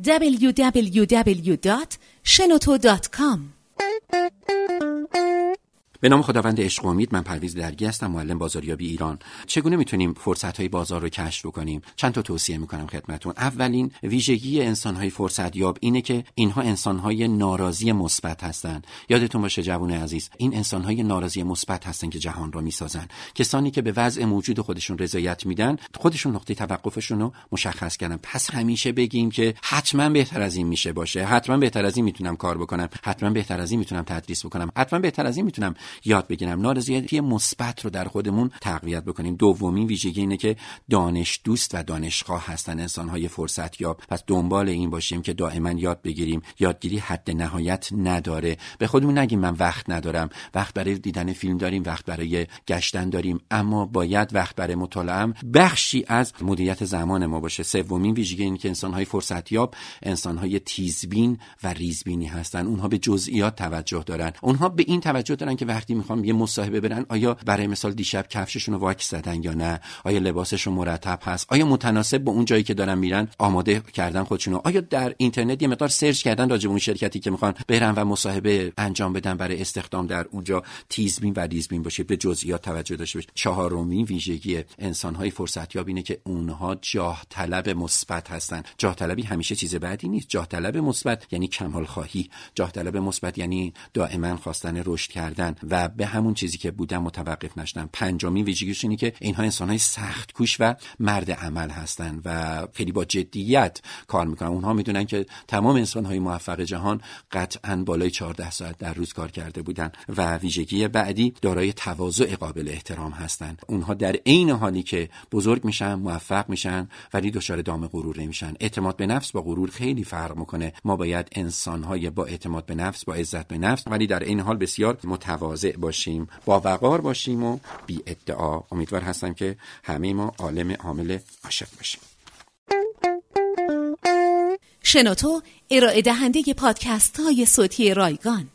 www.shenoto.com به نام خداوند عشق و امید من پرویز درگی هستم معلم بازاریابی ایران. چگونه می‌تونیم فرصت های بازار رو کشف بکنیم؟ چند تا توصیه می‌کنم خدمتون اولین ویژگی انسان های فرصت یاب اینه که اینها انسان های ناراضی مثبت هستند یادتون باشه جوان عزیز این انسان های ناراضی مثبت هستن که جهان رو می‌سازن. کسانی که به وضع موجود خودشون رضایت میدن خودشون نقطه توقفشون رو مشخص کردن. پس همیشه بگیم که حتما بهتر از این میشه باشه. حتما بهتر از این می‌تونم کار بکنم. حتما بهتر از این می‌تونم تدریس بکنم. حتما بهتر از این می‌تونم یاد بگیرم. نارضایتی مثبت رو در خودمون تقویت بکنیم. دومین ویژگی اینه که دانش دوست و دانشخواه هستن. های فرصت یاب پس دنبال این باشیم که دائما یاد بگیریم. یادگیری حد نهایت نداره. به خودمون نگیم من وقت ندارم. وقت برای دیدن فیلم داریم. وقت برای گشتن داریم. اما باید وقت برای مطالعه بخشی از مدیریت زمان ما باشه. سومین ویژگی اینه که های فرصت یاب های تیزبین و ریزبینی هستن. اونها به جزئیات توجه دارن. اونها به این توجه دارن که وقتی می‌خوام یه مصاحبه برن آیا برای مثال دیشب کفششون رو واکس زدن یا نه؟ آیا لباسشون مرتب هست؟ آیا متناسب با اون جایی که دارن میرن؟ آماده کردن خودشونو. آیا در اینترنت یه مقدار search کردن راجع به اون شرکتی که می‌خوان برن و مصاحبه انجام بدن برای استخدام در اونجا تیزبین و ریزبین باشه به جزئیات توجه داشته باشه. چهارمین ویژگی انسانهای فرصتیاب اینه که اونها جاه طلب مثبت هستن. جاه طلبی همیشه چیز بعدی نیست. جاه طلب مثبت یعنی کمال خواهی جاه طلب مثبت یعنی دائما خواستن رشد کردن و به همون چیزی که بودن متوقف نشدن پنجمین ویژگیش اینه که اینها انسانهای سخت کوش و مرد عمل هستن و خیلی با جدیت کار می‌کنن. اونها می‌دونن که تمام انسانهای موفق جهان قطعا بالای 14 ساعت در روز کار کرده بودن و ویژگی بعدی دارای تواضع قابل احترام هستند اونها در عین حالی که بزرگ میشن موفق میشن ولی دچار دام غرور نمیشن. اعتماد به نفس با غرور خیلی فرق می‌کنه. ما باید انسانهای با اعتماد به نفس با عزت به نفس ولی در این حال بسیار متواضع باشیم با وقار باشیم و بی ادعا. امیدوار هستم که همه ما عالم عامل عاشق باشیم. شنوتو ارائه دهنده پادکست های صوتی رایگان.